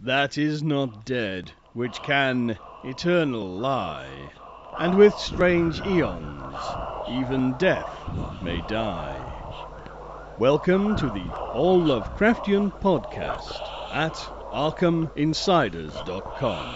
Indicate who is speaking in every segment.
Speaker 1: that is not dead, which can eternal lie, and with strange eons even death may die. Welcome to the All Lovecraftian Podcast at ArkhamInsiders.com.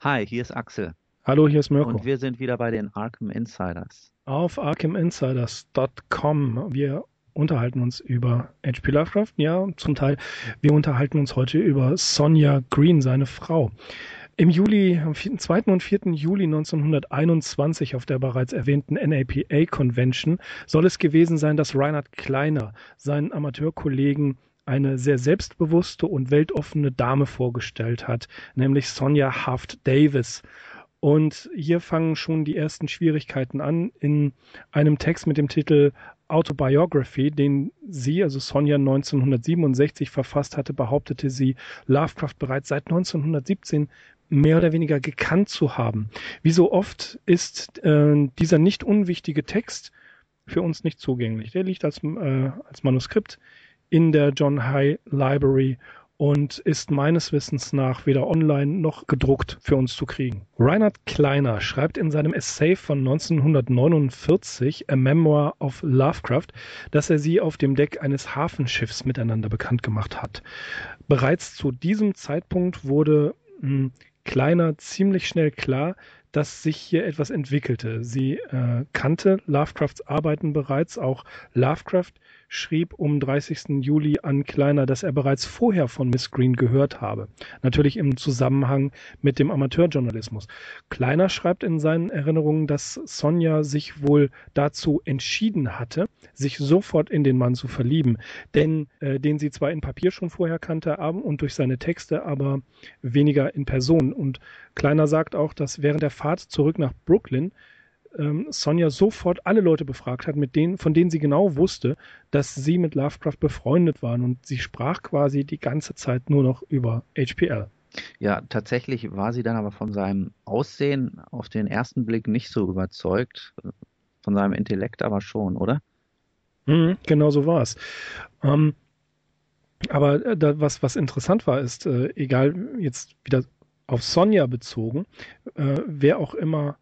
Speaker 2: Hi, hier ist Axel.
Speaker 3: Hallo, hier ist Mirko.
Speaker 2: Und wir sind wieder bei den Arkham Insiders.
Speaker 3: Auf ArkhamInsiders.com. Wir unterhalten uns über H.P. Lovecraft, ja, zum Teil. Wir unterhalten uns heute über Sonja Green, seine Frau. Im Juli, am 2. und 4. Juli 1921 auf der bereits erwähnten NAPA Convention soll es gewesen sein, dass Reinhard Kleiner seinen Amateurkollegen eine sehr selbstbewusste und weltoffene Dame vorgestellt hat, nämlich Sonja Haft Davis. Und hier fangen schon die ersten Schwierigkeiten an in einem Text mit dem Titel Autobiography, den sie, also Sonja 1967 verfasst hatte, behauptete sie, Lovecraft bereits seit 1917 mehr oder weniger gekannt zu haben. Wie so oft ist äh, dieser nicht unwichtige Text für uns nicht zugänglich. Der liegt als, äh, als Manuskript in der John High Library und ist meines Wissens nach weder online noch gedruckt für uns zu kriegen. Reinhard Kleiner schreibt in seinem Essay von 1949, A Memoir of Lovecraft, dass er sie auf dem Deck eines Hafenschiffs miteinander bekannt gemacht hat. Bereits zu diesem Zeitpunkt wurde mh, hm, Kleiner ziemlich schnell klar, dass sich hier etwas entwickelte. Sie äh, kannte Lovecrafts Arbeiten bereits, auch Lovecraft schrieb um 30. Juli an Kleiner, dass er bereits vorher von Miss Green gehört habe. Natürlich im Zusammenhang mit dem Amateurjournalismus. Kleiner schreibt in seinen Erinnerungen, dass Sonja sich wohl dazu entschieden hatte, sich sofort in den Mann zu verlieben, denn äh, den sie zwar in Papier schon vorher kannte und durch seine Texte, aber weniger in Person. Und Kleiner sagt auch, dass während der Fahrt zurück nach Brooklyn ähm, Sonja sofort alle Leute befragt hat, mit denen, von denen sie genau wusste, dass sie mit Lovecraft befreundet waren und sie sprach quasi die ganze Zeit nur noch über HPL.
Speaker 2: Ja, tatsächlich war sie dann aber von seinem Aussehen auf den ersten Blick nicht so überzeugt, von seinem Intellekt aber schon, oder?
Speaker 3: Mhm, genau so war es. Ähm, aber äh, da, was, was interessant war, ist, äh, egal jetzt wieder auf Sonja bezogen, äh, wer auch immer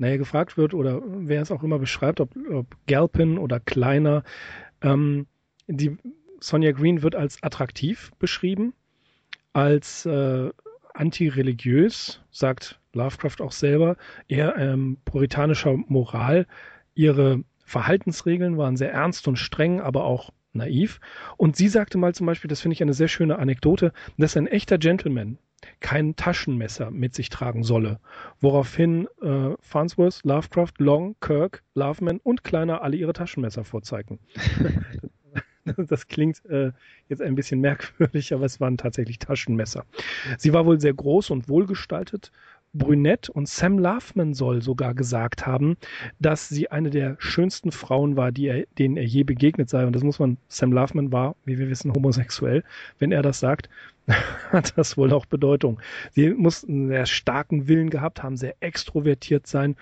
Speaker 3: naja, gefragt wird oder wer es auch immer beschreibt, ob, ob Galpin oder Kleiner, ähm, die Sonja Green wird als attraktiv beschrieben, als äh, antireligiös, sagt Lovecraft auch selber, eher ähm, puritanischer Moral. Ihre Verhaltensregeln waren sehr ernst und streng, aber auch naiv. Und sie sagte mal zum Beispiel, das finde ich eine sehr schöne Anekdote, dass ein echter Gentleman kein Taschenmesser mit sich tragen solle, woraufhin äh, Farnsworth, Lovecraft, Long, Kirk, Loveman und Kleiner alle ihre Taschenmesser vorzeigten. das klingt äh, jetzt ein bisschen merkwürdig, aber es waren tatsächlich Taschenmesser. Sie war wohl sehr groß und wohlgestaltet, brünett und Sam Loveman soll sogar gesagt haben, dass sie eine der schönsten Frauen war, die er, denen er je begegnet sei. Und das muss man, Sam Loveman war, wie wir wissen, homosexuell. Wenn er das sagt, hat das wohl auch Bedeutung. Sie mussten einen sehr starken Willen gehabt haben, sehr extrovertiert sein.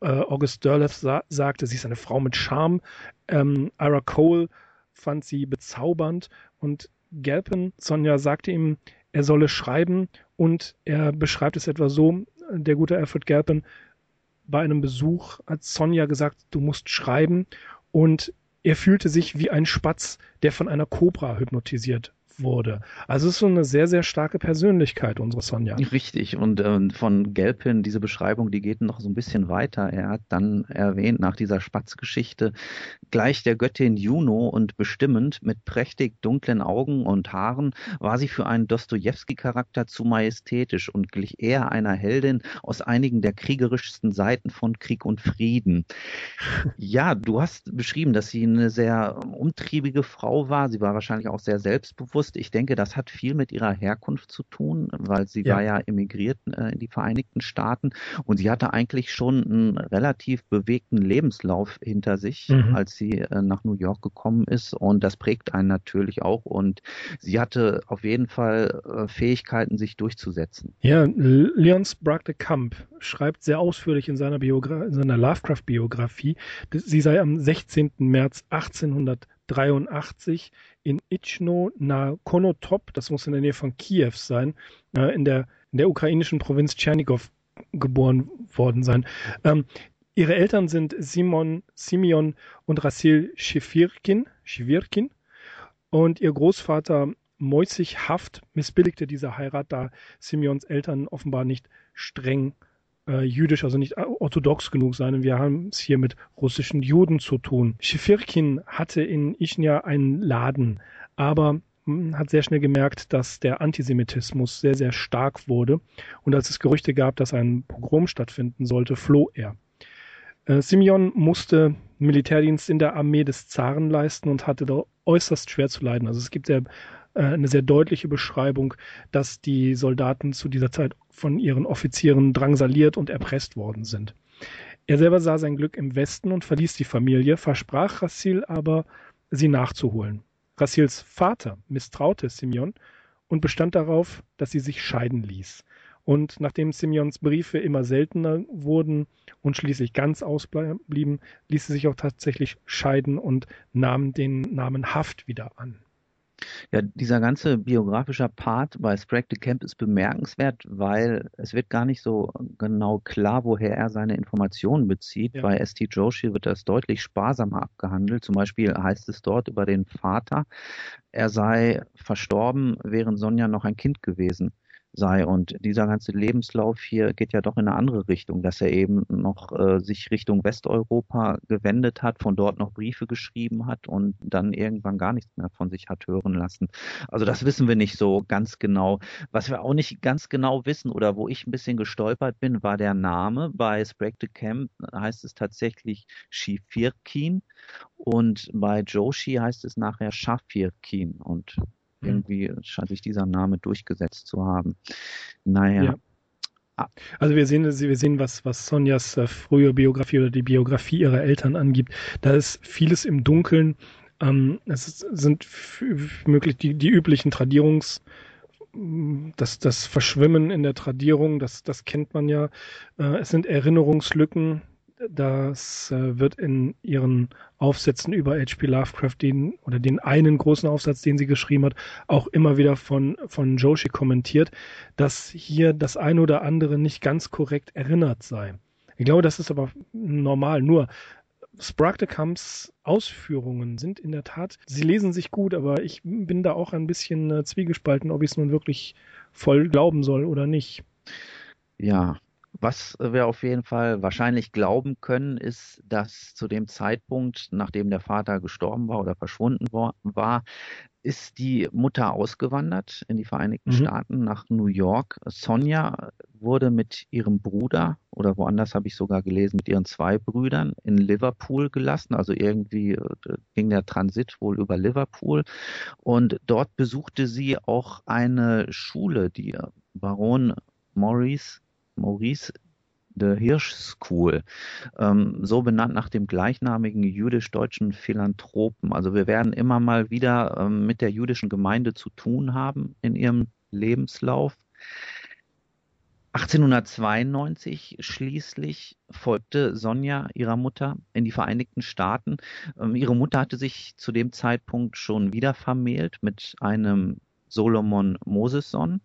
Speaker 3: Äh, August Derleth sa sagte, sie ist eine Frau mit Charme. Ähm, Ira Cole fand sie bezaubernd und Galpin, Sonja, sagte ihm, er solle schreiben und er beschreibt es etwa so, der gute Alfred Galpin, bei einem Besuch hat Sonja gesagt, du musst schreiben und er fühlte sich wie ein Spatz, der von einer Kobra hypnotisiert wurde. Also es ist so eine sehr, sehr starke Persönlichkeit, unsere Sonja.
Speaker 2: Richtig. Und äh, von Gelpin, diese Beschreibung, die geht noch so ein bisschen weiter. Er hat dann erwähnt, nach dieser Spatzgeschichte, gleich der Göttin Juno und bestimmend mit prächtig dunklen Augen und Haaren war sie für einen Dostoevsky-Charakter zu majestätisch und glich eher einer Heldin aus einigen der kriegerischsten Seiten von Krieg und Frieden. Ja, du hast beschrieben, dass sie eine sehr umtriebige Frau war. Sie war wahrscheinlich auch sehr selbstbewusst bewusst. Ich denke, das hat viel mit ihrer Herkunft zu tun, weil sie ja. war ja emigriert äh, in die Vereinigten Staaten und sie hatte eigentlich schon einen relativ bewegten Lebenslauf hinter sich, mhm. als sie äh, nach New York gekommen ist und das prägt einen natürlich auch und sie hatte auf jeden Fall äh, Fähigkeiten, sich durchzusetzen.
Speaker 3: Ja, Leon Sprague de Camp schreibt sehr ausführlich in seiner, Biogra in seiner Lovecraft-Biografie, sie sei am 16. März 1800 1983 in Ichno na Konotop, das muss in der Nähe von Kiew sein, äh, in, der, in der ukrainischen Provinz Tschernigow geboren worden sein. Ähm, ihre Eltern sind Simon Simeon und Rassil Schifirkin und ihr Großvater Moisich Haft missbilligte diese Heirat, da Simeons Eltern offenbar nicht streng äh, jüdisch, also nicht orthodox genug seien. Und wir haben es hier mit russischen Juden zu tun. Schifirkin hatte in Ichnia einen Laden, aber hat sehr schnell gemerkt, dass der Antisemitismus sehr, sehr stark wurde. Und als es Gerüchte gab, dass ein Pogrom stattfinden sollte, floh er. Äh, Simeon musste Militärdienst in der Armee des Zaren leisten und hatte da äußerst schwer zu leiden. Also es gibt sehr äh, eine sehr deutliche Beschreibung, dass die Soldaten zu dieser Zeit von ihren Offizieren drangsaliert und erpresst worden sind. Er selber sah sein Glück im Westen und verließ die Familie, versprach Rassil aber, sie nachzuholen. Rassils Vater misstraute Simeon und bestand darauf, dass sie sich scheiden ließ. Und nachdem Simeons Briefe immer seltener wurden und schließlich ganz ausblieben, ließ sie sich auch tatsächlich scheiden und nahm den Namen Haft wieder an.
Speaker 2: Ja, dieser ganze biografische Part bei Sprague de Camp ist bemerkenswert, weil es wird gar nicht so genau klar, woher er seine Informationen bezieht. Ja. Bei S.T. Joshi wird das deutlich sparsamer abgehandelt. Zum Beispiel heißt es dort über den Vater, er sei verstorben, während Sonja noch ein Kind gewesen sei. Und dieser ganze Lebenslauf hier geht ja doch in eine andere Richtung, dass er eben noch äh, sich Richtung Westeuropa gewendet hat, von dort noch Briefe geschrieben hat und dann irgendwann gar nichts mehr von sich hat hören lassen. Also das wissen wir nicht so ganz genau. Was wir auch nicht ganz genau wissen oder wo ich ein bisschen gestolpert bin, war der Name. Bei Sprague de Camp heißt es tatsächlich Shifirkin und bei Joshi heißt es nachher Shafirkin und. Irgendwie scheint sich dieser Name durchgesetzt zu haben. Naja. Ja.
Speaker 3: Also wir sehen, wir sehen, was, was Sonjas äh, frühe Biografie oder die Biografie ihrer Eltern angibt. Da ist vieles im Dunkeln. Ähm, es sind möglich die, die üblichen Tradierungs, das, das Verschwimmen in der Tradierung, das, das kennt man ja. Äh, es sind Erinnerungslücken, das äh, wird in ihren Aufsätzen über H.P. Lovecraft, den oder den einen großen Aufsatz, den sie geschrieben hat, auch immer wieder von, von Joshi kommentiert, dass hier das eine oder andere nicht ganz korrekt erinnert sei. Ich glaube, das ist aber normal. Nur Spragdecamps Ausführungen sind in der Tat, sie lesen sich gut, aber ich bin da auch ein bisschen äh, zwiegespalten, ob ich es nun wirklich voll glauben soll oder nicht.
Speaker 2: Ja, was wir auf jeden Fall wahrscheinlich glauben können, ist, dass zu dem Zeitpunkt, nachdem der Vater gestorben war oder verschwunden war, ist die Mutter ausgewandert in die Vereinigten mhm. Staaten nach New York. Sonja wurde mit ihrem Bruder oder woanders habe ich sogar gelesen, mit ihren zwei Brüdern in Liverpool gelassen. Also irgendwie äh, ging der Transit wohl über Liverpool. Und dort besuchte sie auch eine Schule, die Baron Maurice Maurice de Hirsch School, ähm, so benannt nach dem gleichnamigen jüdisch-deutschen Philanthropen. Also wir werden immer mal wieder ähm, mit der jüdischen Gemeinde zu tun haben in ihrem Lebenslauf. 1892 schließlich folgte Sonja ihrer Mutter in die Vereinigten Staaten. Ähm, ihre Mutter hatte sich zu dem Zeitpunkt schon wieder vermählt mit einem Solomon Mosesson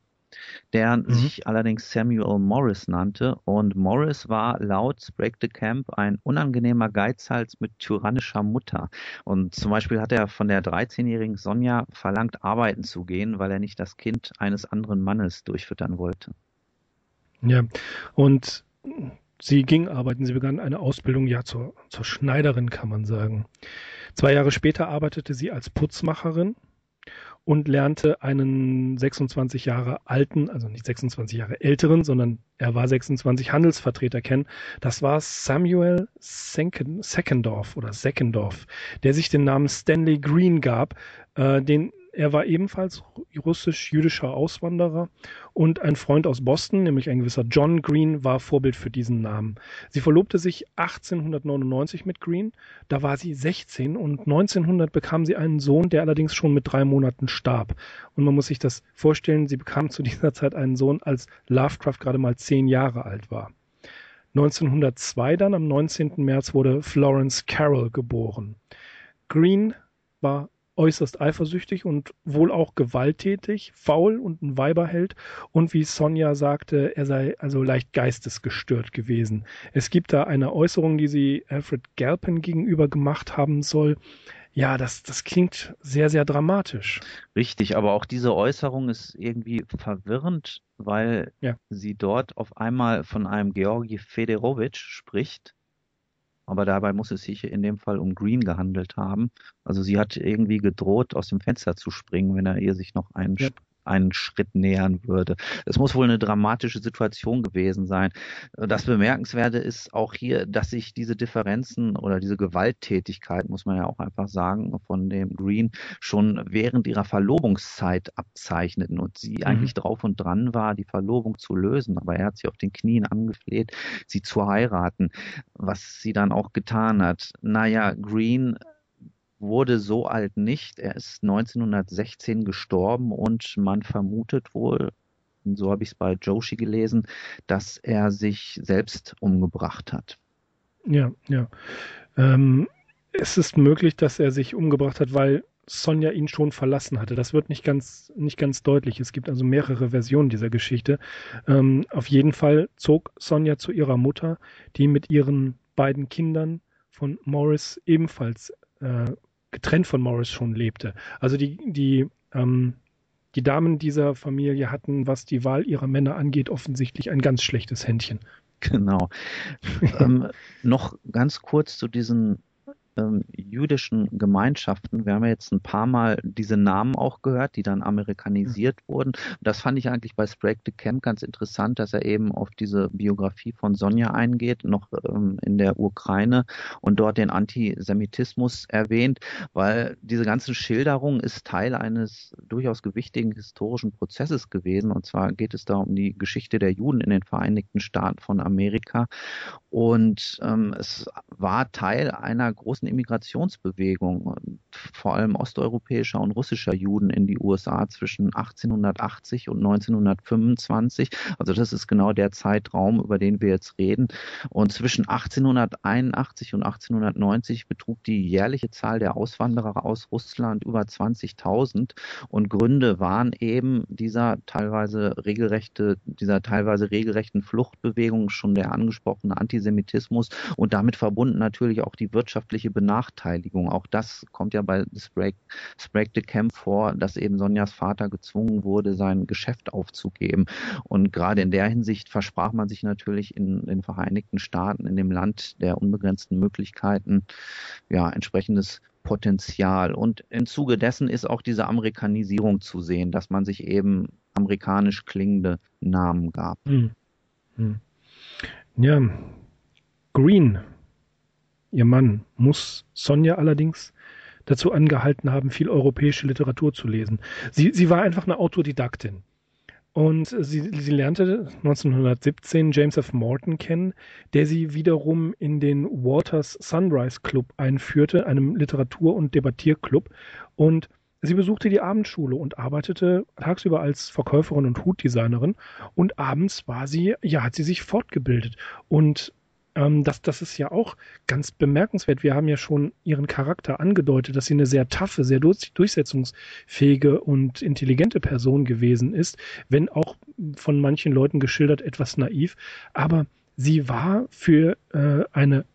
Speaker 2: der mhm. sich allerdings Samuel Morris nannte. Und Morris war laut Sprague de Camp ein unangenehmer Geizhals mit tyrannischer Mutter. Und zum Beispiel hat er von der 13-jährigen Sonja verlangt, arbeiten zu gehen, weil er nicht das Kind eines anderen Mannes durchfüttern wollte.
Speaker 3: Ja, und sie ging arbeiten. Sie begann eine Ausbildung ja zur, zur Schneiderin, kann man sagen. Zwei Jahre später arbeitete sie als Putzmacherin und lernte einen 26 Jahre alten, also nicht 26 Jahre älteren, sondern er war 26 Handelsvertreter kennen. Das war Samuel Seckendorf oder Seckendorf, der sich den Namen Stanley Green gab, äh, den er war ebenfalls russisch-jüdischer Auswanderer und ein Freund aus Boston, nämlich ein gewisser John Green, war Vorbild für diesen Namen. Sie verlobte sich 1899 mit Green, da war sie 16 und 1900 bekam sie einen Sohn, der allerdings schon mit drei Monaten starb. Und man muss sich das vorstellen, sie bekam zu dieser Zeit einen Sohn, als Lovecraft gerade mal zehn Jahre alt war. 1902 dann, am 19. März, wurde Florence Carroll geboren. Green war äußerst eifersüchtig und wohl auch gewalttätig, faul und ein Weiberheld. Und wie Sonja sagte, er sei also leicht geistesgestört gewesen. Es gibt da eine Äußerung, die sie Alfred Galpin gegenüber gemacht haben soll. Ja, das, das klingt sehr, sehr dramatisch.
Speaker 2: Richtig, aber auch diese Äußerung ist irgendwie verwirrend, weil ja. sie dort auf einmal von einem Georgi Federowitsch spricht, aber dabei muss es sich in dem Fall um Green gehandelt haben. Also sie hat irgendwie gedroht, aus dem Fenster zu springen, wenn er ihr sich noch einen ja einen Schritt nähern würde. Es muss wohl eine dramatische Situation gewesen sein. Das Bemerkenswerte ist auch hier, dass sich diese Differenzen oder diese Gewalttätigkeit, muss man ja auch einfach sagen, von dem Green schon während ihrer Verlobungszeit abzeichneten und sie mhm. eigentlich drauf und dran war, die Verlobung zu lösen. Aber er hat sie auf den Knien angefleht, sie zu heiraten, was sie dann auch getan hat. Naja, Green wurde so alt nicht. Er ist 1916 gestorben und man vermutet wohl, so habe ich es bei Joshi gelesen, dass er sich selbst umgebracht hat.
Speaker 3: Ja, ja. Ähm, es ist möglich, dass er sich umgebracht hat, weil Sonja ihn schon verlassen hatte. Das wird nicht ganz, nicht ganz deutlich. Es gibt also mehrere Versionen dieser Geschichte. Ähm, auf jeden Fall zog Sonja zu ihrer Mutter, die mit ihren beiden Kindern von Morris ebenfalls äh, getrennt von Morris schon lebte. Also die, die, ähm, die Damen dieser Familie hatten, was die Wahl ihrer Männer angeht, offensichtlich ein ganz schlechtes Händchen.
Speaker 2: Genau. ähm, noch ganz kurz zu diesen ähm, jüdischen Gemeinschaften. Wir haben ja jetzt ein paar Mal diese Namen auch gehört, die dann amerikanisiert mhm. wurden. Das fand ich eigentlich bei Sprague de Camp ganz interessant, dass er eben auf diese Biografie von Sonja eingeht, noch ähm, in der Ukraine und dort den Antisemitismus erwähnt, weil diese ganze Schilderung ist Teil eines durchaus gewichtigen historischen Prozesses gewesen. Und zwar geht es da um die Geschichte der Juden in den Vereinigten Staaten von Amerika. Und ähm, es war Teil einer großen großen Immigrationsbewegung, vor allem osteuropäischer und russischer Juden in die USA zwischen 1880 und 1925. Also das ist genau der Zeitraum, über den wir jetzt reden. Und zwischen 1881 und 1890 betrug die jährliche Zahl der Auswanderer aus Russland über 20.000. Und Gründe waren eben dieser teilweise regelrechte, dieser teilweise regelrechten Fluchtbewegung, schon der angesprochene Antisemitismus und damit verbunden natürlich auch die wirtschaftliche Benachteiligung. Auch das kommt ja bei Sprague, Sprague de Camp vor, dass eben Sonjas Vater gezwungen wurde, sein Geschäft aufzugeben. Und gerade in der Hinsicht versprach man sich natürlich in den Vereinigten Staaten, in dem Land der unbegrenzten Möglichkeiten, ja, entsprechendes Potenzial. Und im Zuge dessen ist auch diese Amerikanisierung zu sehen, dass man sich eben amerikanisch klingende Namen gab. Hm.
Speaker 3: Hm. Ja, Green Ihr Mann muss Sonja allerdings dazu angehalten haben, viel europäische Literatur zu lesen. Sie, sie war einfach eine Autodidaktin. Und sie, sie lernte 1917 James F. Morton kennen, der sie wiederum in den Waters Sunrise Club einführte, einem Literatur- und Debattierclub. Und sie besuchte die Abendschule und arbeitete tagsüber als Verkäuferin und Hutdesignerin. Und abends war sie, ja, hat sie sich fortgebildet. Und ähm, das, das ist ja auch ganz bemerkenswert. Wir haben ja schon ihren Charakter angedeutet, dass sie eine sehr taffe, sehr durchsetzungsfähige und intelligente Person gewesen ist, wenn auch von manchen Leuten geschildert etwas naiv. Aber sie war für äh, eine,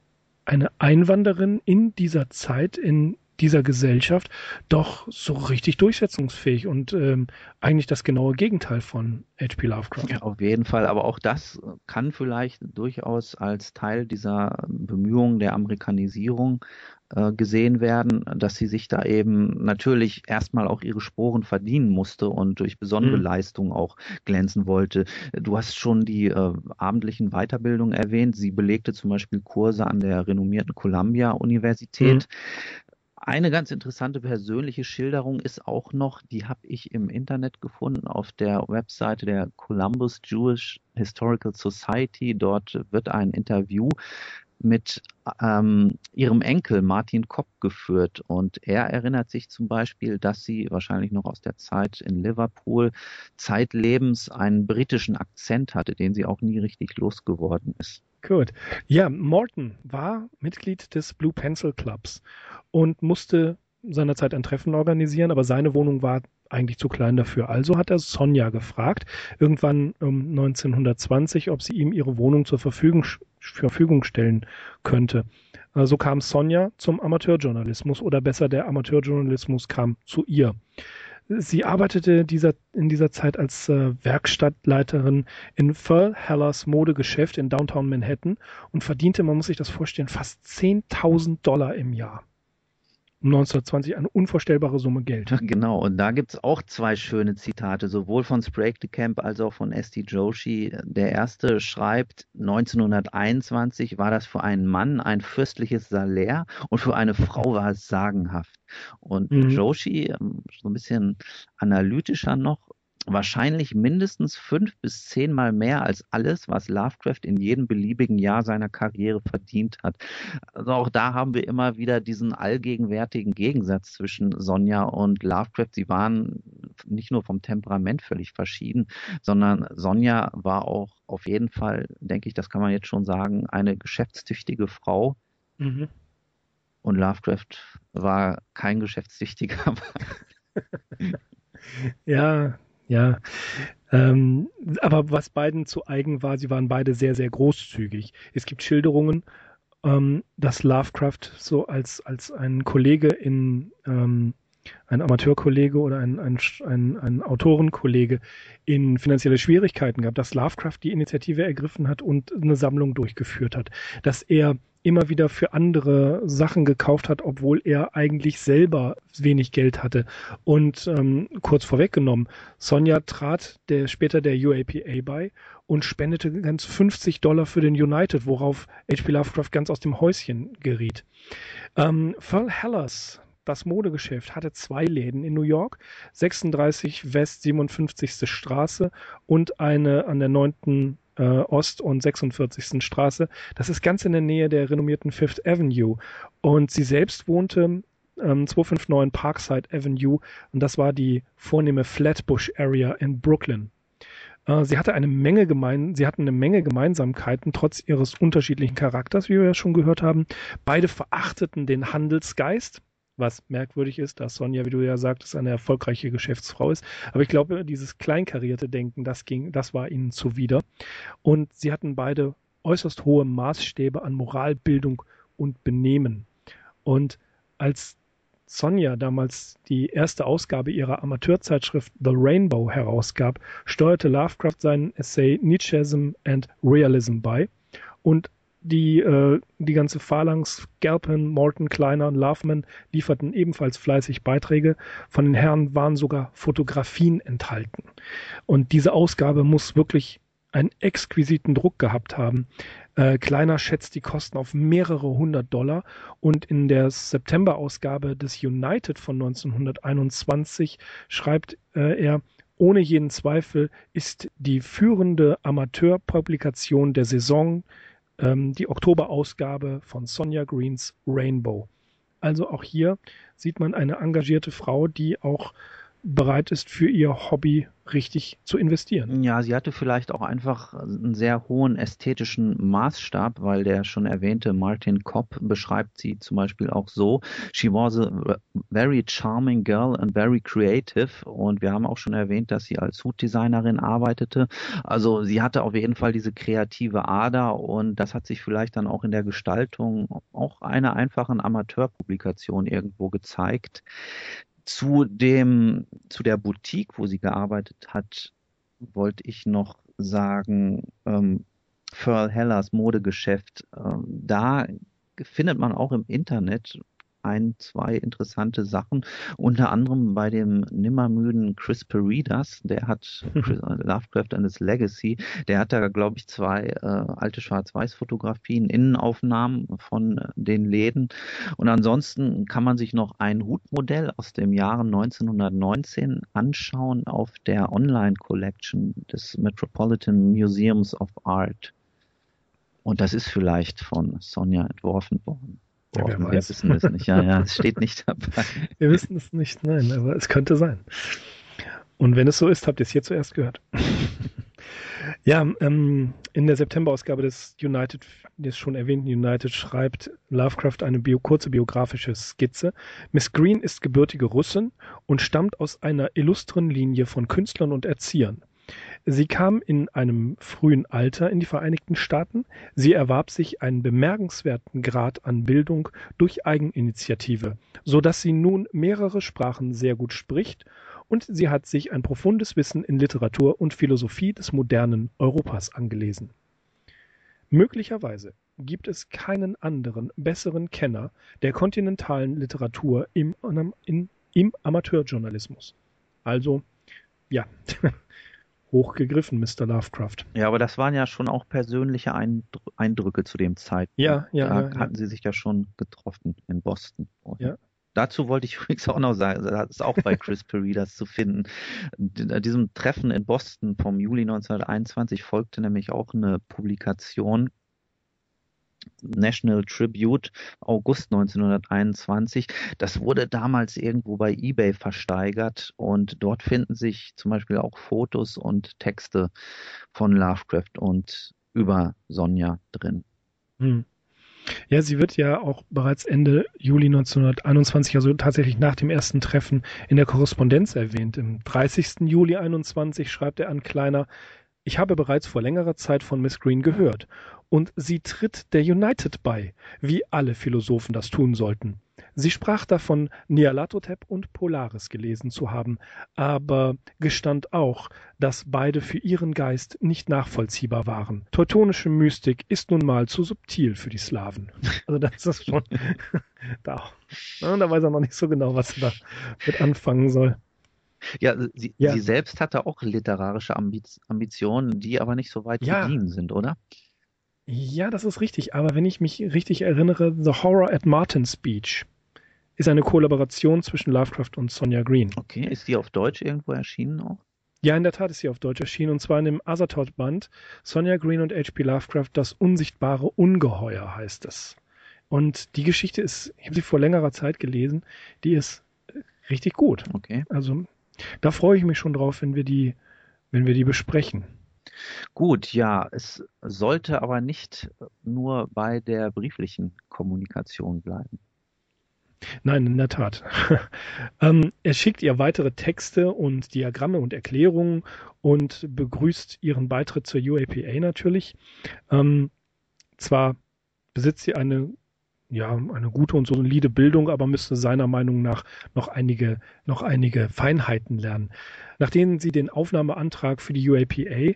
Speaker 3: eine Einwanderin in dieser Zeit, in dieser Gesellschaft doch so richtig durchsetzungsfähig und ähm, eigentlich das genaue Gegenteil von H.P. Lovecraft.
Speaker 2: Ja, auf jeden Fall. Aber auch das kann vielleicht durchaus als Teil dieser Bemühungen der Amerikanisierung äh, gesehen werden, dass sie sich da eben natürlich erstmal auch ihre Sporen verdienen musste und durch besondere mhm. Leistungen auch glänzen wollte. Du hast schon die äh, abendlichen Weiterbildungen erwähnt. Sie belegte zum Beispiel Kurse an der renommierten Columbia Universität. Mhm. Eine ganz interessante persönliche Schilderung ist auch noch, die habe ich im Internet gefunden auf der Webseite der Columbus Jewish Historical Society. Dort wird ein Interview mit ähm, ihrem Enkel Martin Kopp geführt und er erinnert sich zum Beispiel, dass sie wahrscheinlich noch aus der Zeit in Liverpool zeitlebens einen britischen Akzent hatte, den sie auch nie richtig losgeworden ist.
Speaker 3: Gut. Ja, Morton war Mitglied des Blue Pencil Clubs und musste seinerzeit ein Treffen organisieren, aber seine Wohnung war eigentlich zu klein dafür. Also hat er Sonja gefragt, irgendwann um 1920, ob sie ihm ihre Wohnung zur Verfügung, Verfügung stellen könnte. So also kam Sonja zum Amateurjournalismus oder besser der Amateurjournalismus kam zu ihr. Sie arbeitete dieser, in dieser Zeit als äh, Werkstattleiterin in Pearl Hellers Modegeschäft in Downtown Manhattan und verdiente, man muss sich das vorstellen, fast 10.000 Dollar im Jahr. 1920 eine unvorstellbare Summe Geld.
Speaker 2: Genau, und da gibt es auch zwei schöne Zitate, sowohl von Sprague de Camp als auch von S.T. Joshi. Der erste schreibt, 1921 war das für einen Mann ein fürstliches Salär und für eine Frau war es sagenhaft. Und mhm. Joshi, ähm, so ein bisschen analytischer noch, wahrscheinlich mindestens fünf bis zehnmal mehr als alles, was Lovecraft in jedem beliebigen Jahr seiner Karriere verdient hat. Also auch da haben wir immer wieder diesen allgegenwärtigen Gegensatz zwischen Sonja und Lovecraft. Sie waren nicht nur vom Temperament völlig verschieden, sondern Sonja war auch auf jeden Fall, denke ich, das kann man jetzt schon sagen, eine geschäftstüchtige Frau. Mhm. Und Lovecraft war kein geschäftstüchtiger
Speaker 3: Mann. ja, ja. Ähm, aber was beiden zu eigen war, sie waren beide sehr, sehr großzügig. Es gibt Schilderungen, ähm, dass Lovecraft so als, als ein Kollege in, ähm, ein Amateurkollege oder ein, ein, ein, ein Autorenkollege in finanzielle Schwierigkeiten gab, dass Lovecraft die Initiative ergriffen hat und eine Sammlung durchgeführt hat, dass er immer wieder für andere Sachen gekauft hat, obwohl er eigentlich selber wenig Geld hatte. Und ähm, kurz vorweggenommen, Sonja trat der, später der UAPA bei und spendete ganz 50 Dollar für den United, worauf H.P. Lovecraft ganz aus dem Häuschen geriet. Ähm, Pearl Hellers, das Modegeschäft, hatte zwei Läden in New York, 36 West 57. Straße und eine an der 9 äh, Ost- und 46. Straße. Das ist ganz in der Nähe der renommierten Fifth Avenue. Und sie selbst wohnte ähm, 259 Parkside Avenue und das war die vornehme Flatbush Area in Brooklyn. Äh, sie hatte eine Menge gemein, sie hatten eine Menge Gemeinsamkeiten trotz ihres unterschiedlichen Charakters, wie wir ja schon gehört haben. Beide verachteten den Handelsgeist was merkwürdig ist, dass Sonja, wie du ja sagtest, eine erfolgreiche Geschäftsfrau ist. Aber ich glaube, dieses kleinkarierte Denken, das ging, das war ihnen zuwider. Und sie hatten beide äußerst hohe Maßstäbe an Moralbildung und Benehmen. Und als Sonja damals die erste Ausgabe ihrer Amateurzeitschrift The Rainbow herausgab, steuerte Lovecraft seinen Essay Nietzscheism and Realism bei und die, äh, die ganze Phalanx, Galpin, Morton, Kleiner und Loveman lieferten ebenfalls fleißig Beiträge. Von den Herren waren sogar Fotografien enthalten. Und diese Ausgabe muss wirklich einen exquisiten Druck gehabt haben. Äh, Kleiner schätzt die Kosten auf mehrere hundert Dollar und in der September-Ausgabe des United von 1921 schreibt äh, er, ohne jeden Zweifel ist die führende Amateurpublikation der Saison ähm, die Oktoberausgabe von Sonja Greens Rainbow. Also auch hier sieht man eine engagierte Frau, die auch bereit ist, für ihr Hobby richtig zu investieren.
Speaker 2: Ja, sie hatte vielleicht auch einfach einen sehr hohen ästhetischen Maßstab, weil der schon erwähnte Martin Kopp beschreibt sie zum Beispiel auch so. She was a very charming girl and very creative. Und wir haben auch schon erwähnt, dass sie als Hutdesignerin arbeitete. Also sie hatte auf jeden Fall diese kreative Ader und das hat sich vielleicht dann auch in der Gestaltung auch einer einfachen Amateurpublikation irgendwo gezeigt. Zu dem, zu der Boutique, wo sie gearbeitet hat, wollte ich noch sagen, ähm, Pearl Hellers Modegeschäft, ähm, da findet man auch im Internet ein, zwei interessante Sachen. Unter anderem bei dem nimmermüden Chris Peridas, der hat Lovecraft and his Legacy, der hat da, glaube ich, zwei äh, alte Schwarz-Weiß-Fotografien, Innenaufnahmen von äh, den Läden. Und ansonsten kann man sich noch ein Hutmodell aus dem Jahre 1919 anschauen auf der Online-Collection des Metropolitan Museums of Art. Und das ist vielleicht von Sonja entworfen worden.
Speaker 3: Boah, ja, wir
Speaker 2: wissen es nicht. Ja, ja, es steht nicht dabei.
Speaker 3: wir wissen es nicht, nein, aber es könnte sein. Und wenn es so ist, habt ihr es hier zuerst gehört. Ja, ähm, in der September-Ausgabe des United, des schon erwähnten United, schreibt Lovecraft eine bio kurze biografische Skizze. Miss Green ist gebürtige Russin und stammt aus einer illustren Linie von Künstlern und Erziehern. Sie kam in einem frühen Alter in die Vereinigten Staaten. Sie erwarb sich einen bemerkenswerten Grad an Bildung durch Eigeninitiative, so dass sie nun mehrere Sprachen sehr gut spricht und sie hat sich ein profundes Wissen in Literatur und Philosophie des modernen Europas angelesen. Möglicherweise gibt es keinen anderen besseren Kenner der kontinentalen Literatur im, im Amateurjournalismus. Also, ja, hochgegriffen, Mr. Lovecraft.
Speaker 2: Ja, aber das waren ja schon auch persönliche Eindrücke zu dem Zeitpunkt.
Speaker 3: Ja, ja.
Speaker 2: Da
Speaker 3: ja,
Speaker 2: hatten ja. sie sich ja schon getroffen in Boston.
Speaker 3: Ja.
Speaker 2: Dazu wollte ich übrigens auch noch sagen, das ist auch bei Chris Peridas zu finden. Diesem Treffen in Boston vom Juli 1921 folgte nämlich auch eine Publikation National Tribute August 1921. Das wurde damals irgendwo bei eBay versteigert und dort finden sich zum Beispiel auch Fotos und Texte von Lovecraft und über Sonja drin.
Speaker 3: Hm. Ja, sie wird ja auch bereits Ende Juli 1921, also tatsächlich nach dem ersten Treffen, in der Korrespondenz erwähnt. Im 30. Juli 21 schreibt er an Kleiner, ich habe bereits vor längerer Zeit von Miss Green gehört und sie tritt der United bei, wie alle Philosophen das tun sollten. Sie sprach davon, Nyarlathotep und Polaris gelesen zu haben, aber gestand auch, dass beide für ihren Geist nicht nachvollziehbar waren. Teutonische Mystik ist nun mal zu subtil für die Slawen. Also das ist schon da. da weiß er noch nicht so genau, was er da mit anfangen soll.
Speaker 2: Ja, sie, ja. sie selbst hatte auch literarische Ambiz Ambitionen, die aber nicht so weit ja. gediehen sind, oder?
Speaker 3: Ja, das ist richtig. Aber wenn ich mich richtig erinnere, The Horror at Martin's Beach ist eine Kollaboration zwischen Lovecraft und Sonja Green.
Speaker 2: Okay, ist die auf Deutsch irgendwo erschienen auch?
Speaker 3: Ja, in der Tat ist sie auf Deutsch erschienen und zwar in dem Azathoth-Band Sonja Green und H.P. Lovecraft, das unsichtbare Ungeheuer heißt es. Und die Geschichte ist, ich habe sie vor längerer Zeit gelesen, die ist richtig gut.
Speaker 2: Okay.
Speaker 3: Also da freue ich mich schon drauf, wenn wir die, wenn wir die besprechen.
Speaker 2: Gut, ja, es sollte aber nicht nur bei der brieflichen Kommunikation bleiben.
Speaker 3: Nein, in der Tat. ähm, er schickt ihr weitere Texte und Diagramme und Erklärungen und begrüßt ihren Beitritt zur UAPA natürlich. Ähm, zwar besitzt sie eine ja, eine gute und solide Bildung, aber müsste seiner Meinung nach noch einige, noch einige Feinheiten lernen. Nachdem sie den Aufnahmeantrag für die UAPA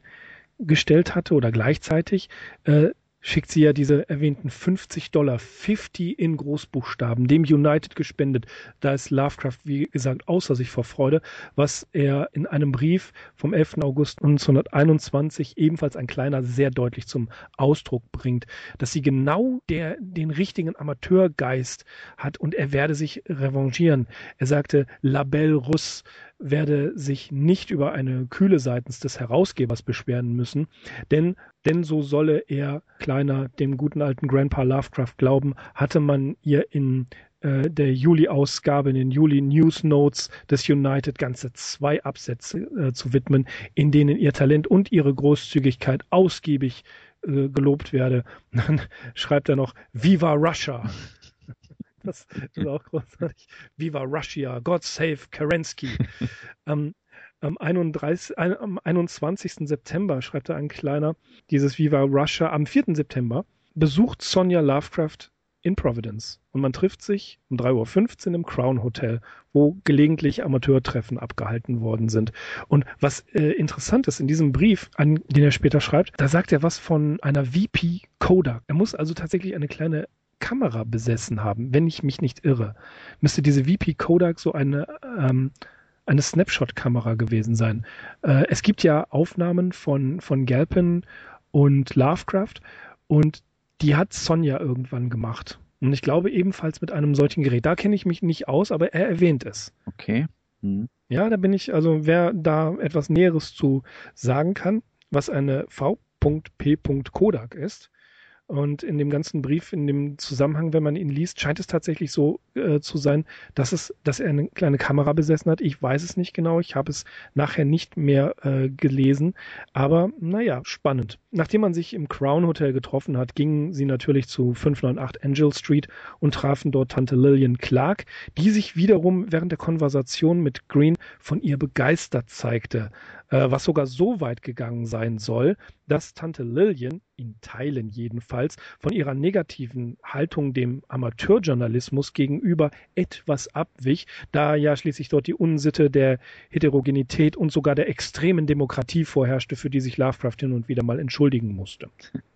Speaker 3: gestellt hatte oder gleichzeitig, äh, schickt sie ja diese erwähnten 50 Dollar, 50 in Großbuchstaben, dem United gespendet. Da ist Lovecraft, wie gesagt, außer sich vor Freude, was er in einem Brief vom 11. August 1921 ebenfalls ein kleiner sehr deutlich zum Ausdruck bringt, dass sie genau der, den richtigen Amateurgeist hat und er werde sich revanchieren. Er sagte, La Belle Russe, werde sich nicht über eine Kühle seitens des Herausgebers beschweren müssen, denn, denn so solle er, kleiner, dem guten alten Grandpa Lovecraft glauben, hatte man ihr in äh, der Juli-Ausgabe, in den Juli-News Notes des United ganze zwei Absätze äh, zu widmen, in denen ihr Talent und ihre Großzügigkeit ausgiebig äh, gelobt werde. Dann schreibt er noch Viva Russia. Das ist auch großartig. Viva Russia, God save Kerensky. ähm, am, 31, am 21. September, schreibt er ein kleiner, dieses Viva Russia, am 4. September besucht Sonja Lovecraft in Providence und man trifft sich um 3.15 Uhr im Crown Hotel, wo gelegentlich Amateurtreffen abgehalten worden sind. Und was äh, interessant ist in diesem Brief, an den er später schreibt, da sagt er was von einer VP Kodak. Er muss also tatsächlich eine kleine Kamera besessen haben, wenn ich mich nicht irre. Müsste diese VP Kodak so eine, ähm, eine Snapshot-Kamera gewesen sein. Äh, es gibt ja Aufnahmen von, von Galpin und Lovecraft und die hat Sonja irgendwann gemacht. Und ich glaube ebenfalls mit einem solchen Gerät. Da kenne ich mich nicht aus, aber er erwähnt es.
Speaker 2: Okay. Hm.
Speaker 3: Ja, da bin ich, also wer da etwas Näheres zu sagen kann, was eine V.P. Kodak ist, Und in dem ganzen Brief, in dem Zusammenhang, wenn man ihn liest, scheint es tatsächlich so äh, zu sein, dass es, dass er eine kleine Kamera besessen hat. Ich weiß es nicht genau. Ich habe es nachher nicht mehr äh, gelesen. Aber naja, spannend. Nachdem man sich im Crown Hotel getroffen hat, gingen sie natürlich zu 598 Angel Street und trafen dort Tante Lillian Clark, die sich wiederum während der Konversation mit Green von ihr begeistert zeigte äh, was sogar so weit gegangen sein soll, dass Tante Lillian, in Teilen jedenfalls, von ihrer negativen Haltung dem Amateurjournalismus gegenüber etwas abwich, da ja schließlich dort die Unsitte der Heterogenität und sogar der extremen Demokratie vorherrschte, für die sich Lovecraft hin und wieder mal entschuldigen musste.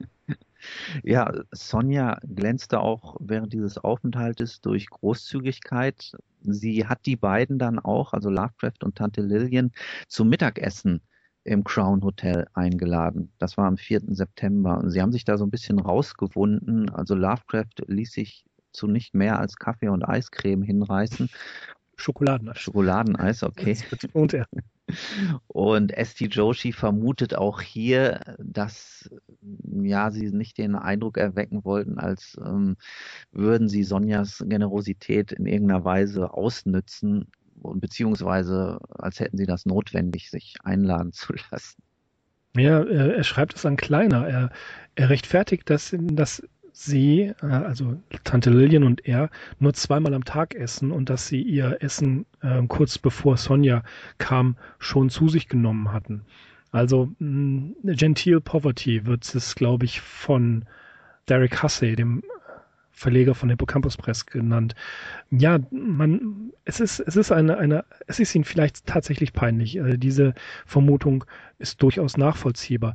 Speaker 2: Ja, Sonja glänzte auch während dieses Aufenthaltes durch Großzügigkeit. Sie hat die beiden dann auch, also Lovecraft und Tante Lillian, zum Mittagessen im Crown Hotel eingeladen. Das war am 4. September. Und sie haben sich da so ein bisschen rausgewunden. Also Lovecraft ließ sich zu nicht mehr als Kaffee und Eiscreme hinreißen.
Speaker 3: Schokoladeneis.
Speaker 2: Schokoladeneis, okay. Betont er. Und Esti Joshi vermutet auch hier, dass ja sie nicht den Eindruck erwecken wollten, als ähm, würden sie Sonjas Generosität in irgendeiner Weise ausnützen beziehungsweise als hätten sie das notwendig, sich einladen zu lassen.
Speaker 3: Ja, er schreibt es an Kleiner. Er, er rechtfertigt das, dass sie, äh, also Tante Lillian und er, nur zweimal am Tag essen und dass sie ihr Essen äh, kurz bevor Sonja kam schon zu sich genommen hatten. Also mh, Gentile Poverty wird es, glaube ich, von Derek Hussey, dem Verleger von Hippocampus Press genannt. Ja, man, es ist, es ist eine, eine, es ist ihnen vielleicht tatsächlich peinlich. Also diese Vermutung ist durchaus nachvollziehbar.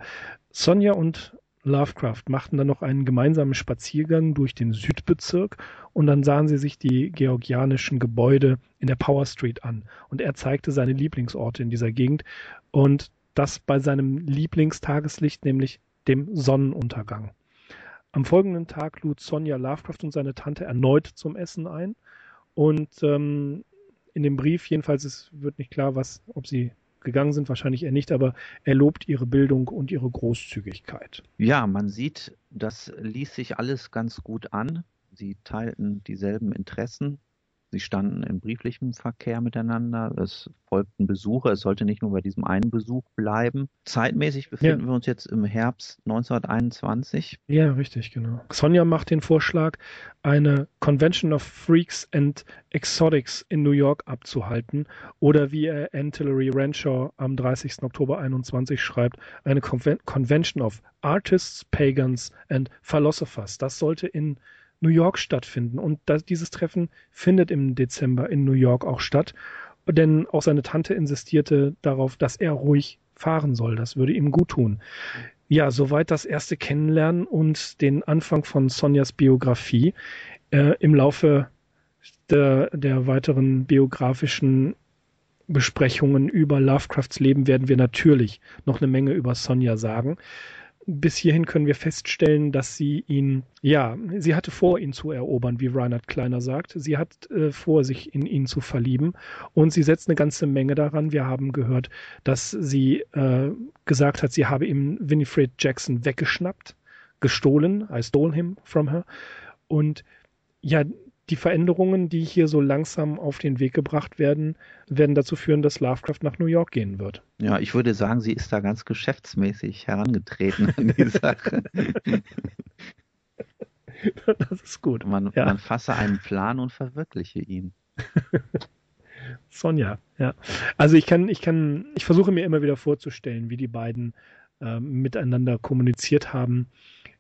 Speaker 3: Sonja und Lovecraft machten dann noch einen gemeinsamen Spaziergang durch den Südbezirk und dann sahen sie sich die georgianischen Gebäude in der Power Street an. Und er zeigte seine Lieblingsorte in dieser Gegend und das bei seinem Lieblingstageslicht, nämlich dem Sonnenuntergang. Am folgenden Tag lud Sonja Lovecraft und seine Tante erneut zum Essen ein. Und ähm, in dem Brief, jedenfalls, es wird nicht klar, was, ob sie gegangen sind, wahrscheinlich eher nicht, aber er lobt ihre Bildung und ihre Großzügigkeit.
Speaker 2: Ja, man sieht, das ließ sich alles ganz gut an. Sie teilten dieselben Interessen. Sie standen in brieflichem Verkehr miteinander. Es folgten Besuche. Es sollte nicht nur bei diesem einen Besuch bleiben. Zeitmäßig befinden ja. wir uns jetzt im Herbst 1921.
Speaker 3: Ja, richtig, genau. Sonja macht den Vorschlag, eine Convention of Freaks and Exotics in New York abzuhalten oder wie er Antillery Renshaw am 30. Oktober 21 schreibt, eine Conven Convention of Artists, Pagans and Philosophers. Das sollte in New York stattfinden. Und das, dieses Treffen findet im Dezember in New York auch statt. Denn auch seine Tante insistierte darauf, dass er ruhig fahren soll. Das würde ihm gut tun. Ja, soweit das erste Kennenlernen und den Anfang von Sonjas Biografie. Äh, Im Laufe der, der weiteren biografischen Besprechungen über Lovecrafts Leben werden wir natürlich noch eine Menge über Sonja sagen bis hierhin können wir feststellen, dass sie ihn, ja, sie hatte vor, ihn zu erobern, wie Reinhard Kleiner sagt. Sie hat äh, vor, sich in ihn zu verlieben und sie setzt eine ganze Menge daran. Wir haben gehört, dass sie äh, gesagt hat, sie habe ihm Winifred Jackson weggeschnappt, gestohlen. I stole him from her. Und ja, die Veränderungen, die hier so langsam auf den Weg gebracht werden, werden dazu führen, dass Lovecraft nach New York gehen wird.
Speaker 2: Ja, ich würde sagen, sie ist da ganz geschäftsmäßig herangetreten an die Sache.
Speaker 3: das ist gut.
Speaker 2: Man, ja. man fasse einen Plan und verwirkliche ihn.
Speaker 3: Sonja, ja. Also ich kann, ich kann, ich versuche mir immer wieder vorzustellen, wie die beiden äh, miteinander kommuniziert haben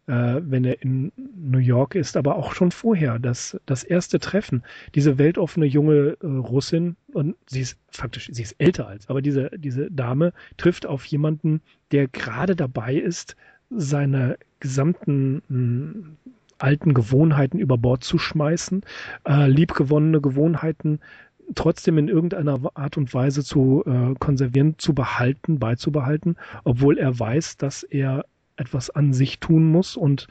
Speaker 3: äh, wenn er in New York ist, aber auch schon vorher, das, das erste Treffen, diese weltoffene junge äh, Russin, und sie ist faktisch, sie ist älter als, aber diese, diese Dame trifft auf jemanden, der gerade dabei ist, seine gesamten mh, hm, alten Gewohnheiten über Bord zu schmeißen, äh, liebgewonnene Gewohnheiten trotzdem in irgendeiner Art und Weise zu äh, konservieren, zu behalten, beizubehalten, obwohl er weiß, dass er etwas an sich tun muss und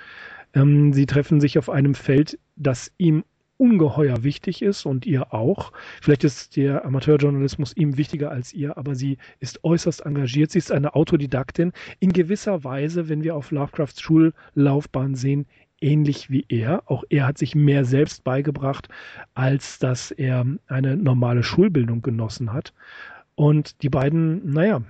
Speaker 3: ähm, sie treffen sich auf einem Feld, das ihm ungeheuer wichtig ist und ihr auch. Vielleicht ist der Amateurjournalismus ihm wichtiger als ihr, aber sie ist äußerst engagiert. Sie ist eine Autodidaktin. In gewisser Weise, wenn wir auf Lovecrafts Schullaufbahn sehen, ähnlich wie er. Auch er hat sich mehr selbst beigebracht, als dass er eine normale Schulbildung genossen hat. Und die beiden, naja,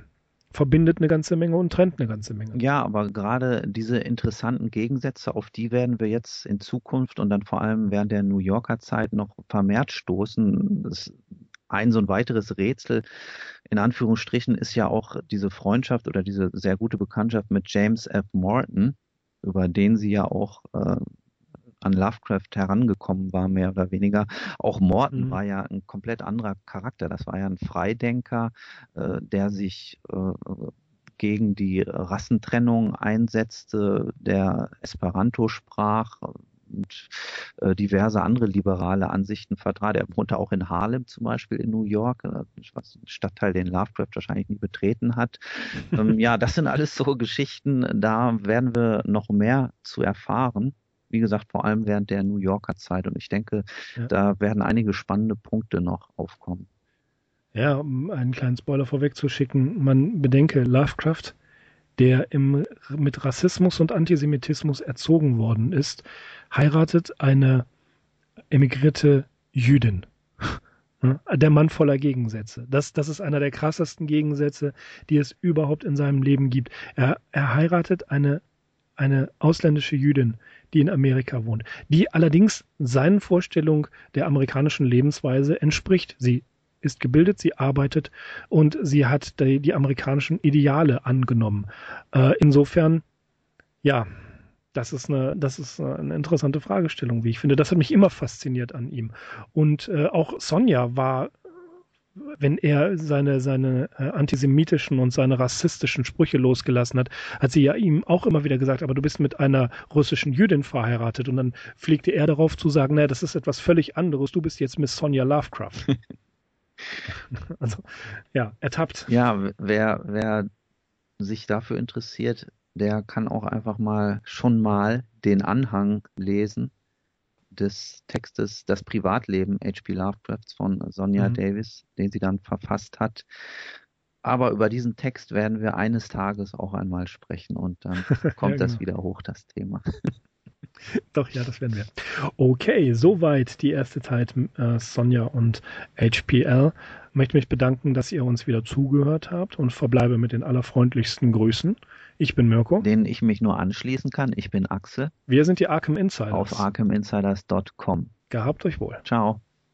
Speaker 3: verbindet eine ganze Menge und trennt eine ganze Menge.
Speaker 2: Ja, aber gerade diese interessanten Gegensätze, auf die werden wir jetzt in Zukunft und dann vor allem während der New Yorker Zeit noch vermehrt stoßen. Das ein so ein weiteres Rätsel in Anführungsstrichen ist ja auch diese Freundschaft oder diese sehr gute Bekanntschaft mit James F. Morton, über den sie ja auch äh, an Lovecraft herangekommen war, mehr oder weniger. Auch Morton mhm. war ja ein komplett anderer Charakter. Das war ja ein Freidenker, äh, der sich äh, gegen die Rassentrennung einsetzte, der Esperanto sprach, und äh, diverse andere liberale Ansichten vertrat. Er wohnte auch in Harlem zum Beispiel in New York, äh, was ein Stadtteil, den Lovecraft wahrscheinlich nie betreten hat. ähm, ja, das sind alles so Geschichten, da werden wir noch mehr zu erfahren. Wie gesagt, vor allem während der New Yorker Zeit. Und ich denke, ja. da werden einige spannende Punkte noch aufkommen.
Speaker 3: Ja, um einen kleinen Spoiler vorwegzuschicken, man bedenke, Lovecraft, der im, mit Rassismus und Antisemitismus erzogen worden ist, heiratet eine emigrierte Jüdin. Der Mann voller Gegensätze. Das, das ist einer der krassesten Gegensätze, die es überhaupt in seinem Leben gibt. Er, er heiratet eine, eine ausländische Jüdin, die in Amerika wohnt, die allerdings seinen Vorstellungen der amerikanischen Lebensweise entspricht. Sie ist gebildet, sie arbeitet und sie hat die, die amerikanischen Ideale angenommen. Äh, insofern, ja, das ist eine, das ist eine interessante Fragestellung, wie ich finde. Das hat mich immer fasziniert an ihm. Und äh, auch Sonja war, wenn er seine, seine äh, antisemitischen und seine rassistischen Sprüche losgelassen hat, hat sie ja ihm auch immer wieder gesagt, aber du bist mit einer russischen Jüdin verheiratet. Und dann pflegte er darauf zu sagen, naja, das ist etwas völlig anderes. Du bist jetzt Miss Sonja Lovecraft. also, ja, ertappt.
Speaker 2: Ja, wer, wer sich dafür interessiert, der kann auch einfach mal schon mal den Anhang lesen des Textes Das Privatleben H.P. Lovecrafts von Sonja mhm. Davis, den sie dann verfasst hat. Aber über diesen Text werden wir eines Tages auch einmal sprechen und dann kommt ja, genau. das wieder hoch, das Thema.
Speaker 3: Doch, ja, das werden wir. Okay, soweit die erste Zeit äh, Sonja und HPL. Ich möchte mich bedanken, dass ihr uns wieder zugehört habt und verbleibe mit den allerfreundlichsten Grüßen. Ich bin Mirko.
Speaker 2: Den ich mich nur anschließen kann. Ich bin Axel.
Speaker 3: Wir sind die Arkham Insiders.
Speaker 2: Auf arkhaminsiders.com.
Speaker 3: Gehabt euch wohl.
Speaker 2: Ciao.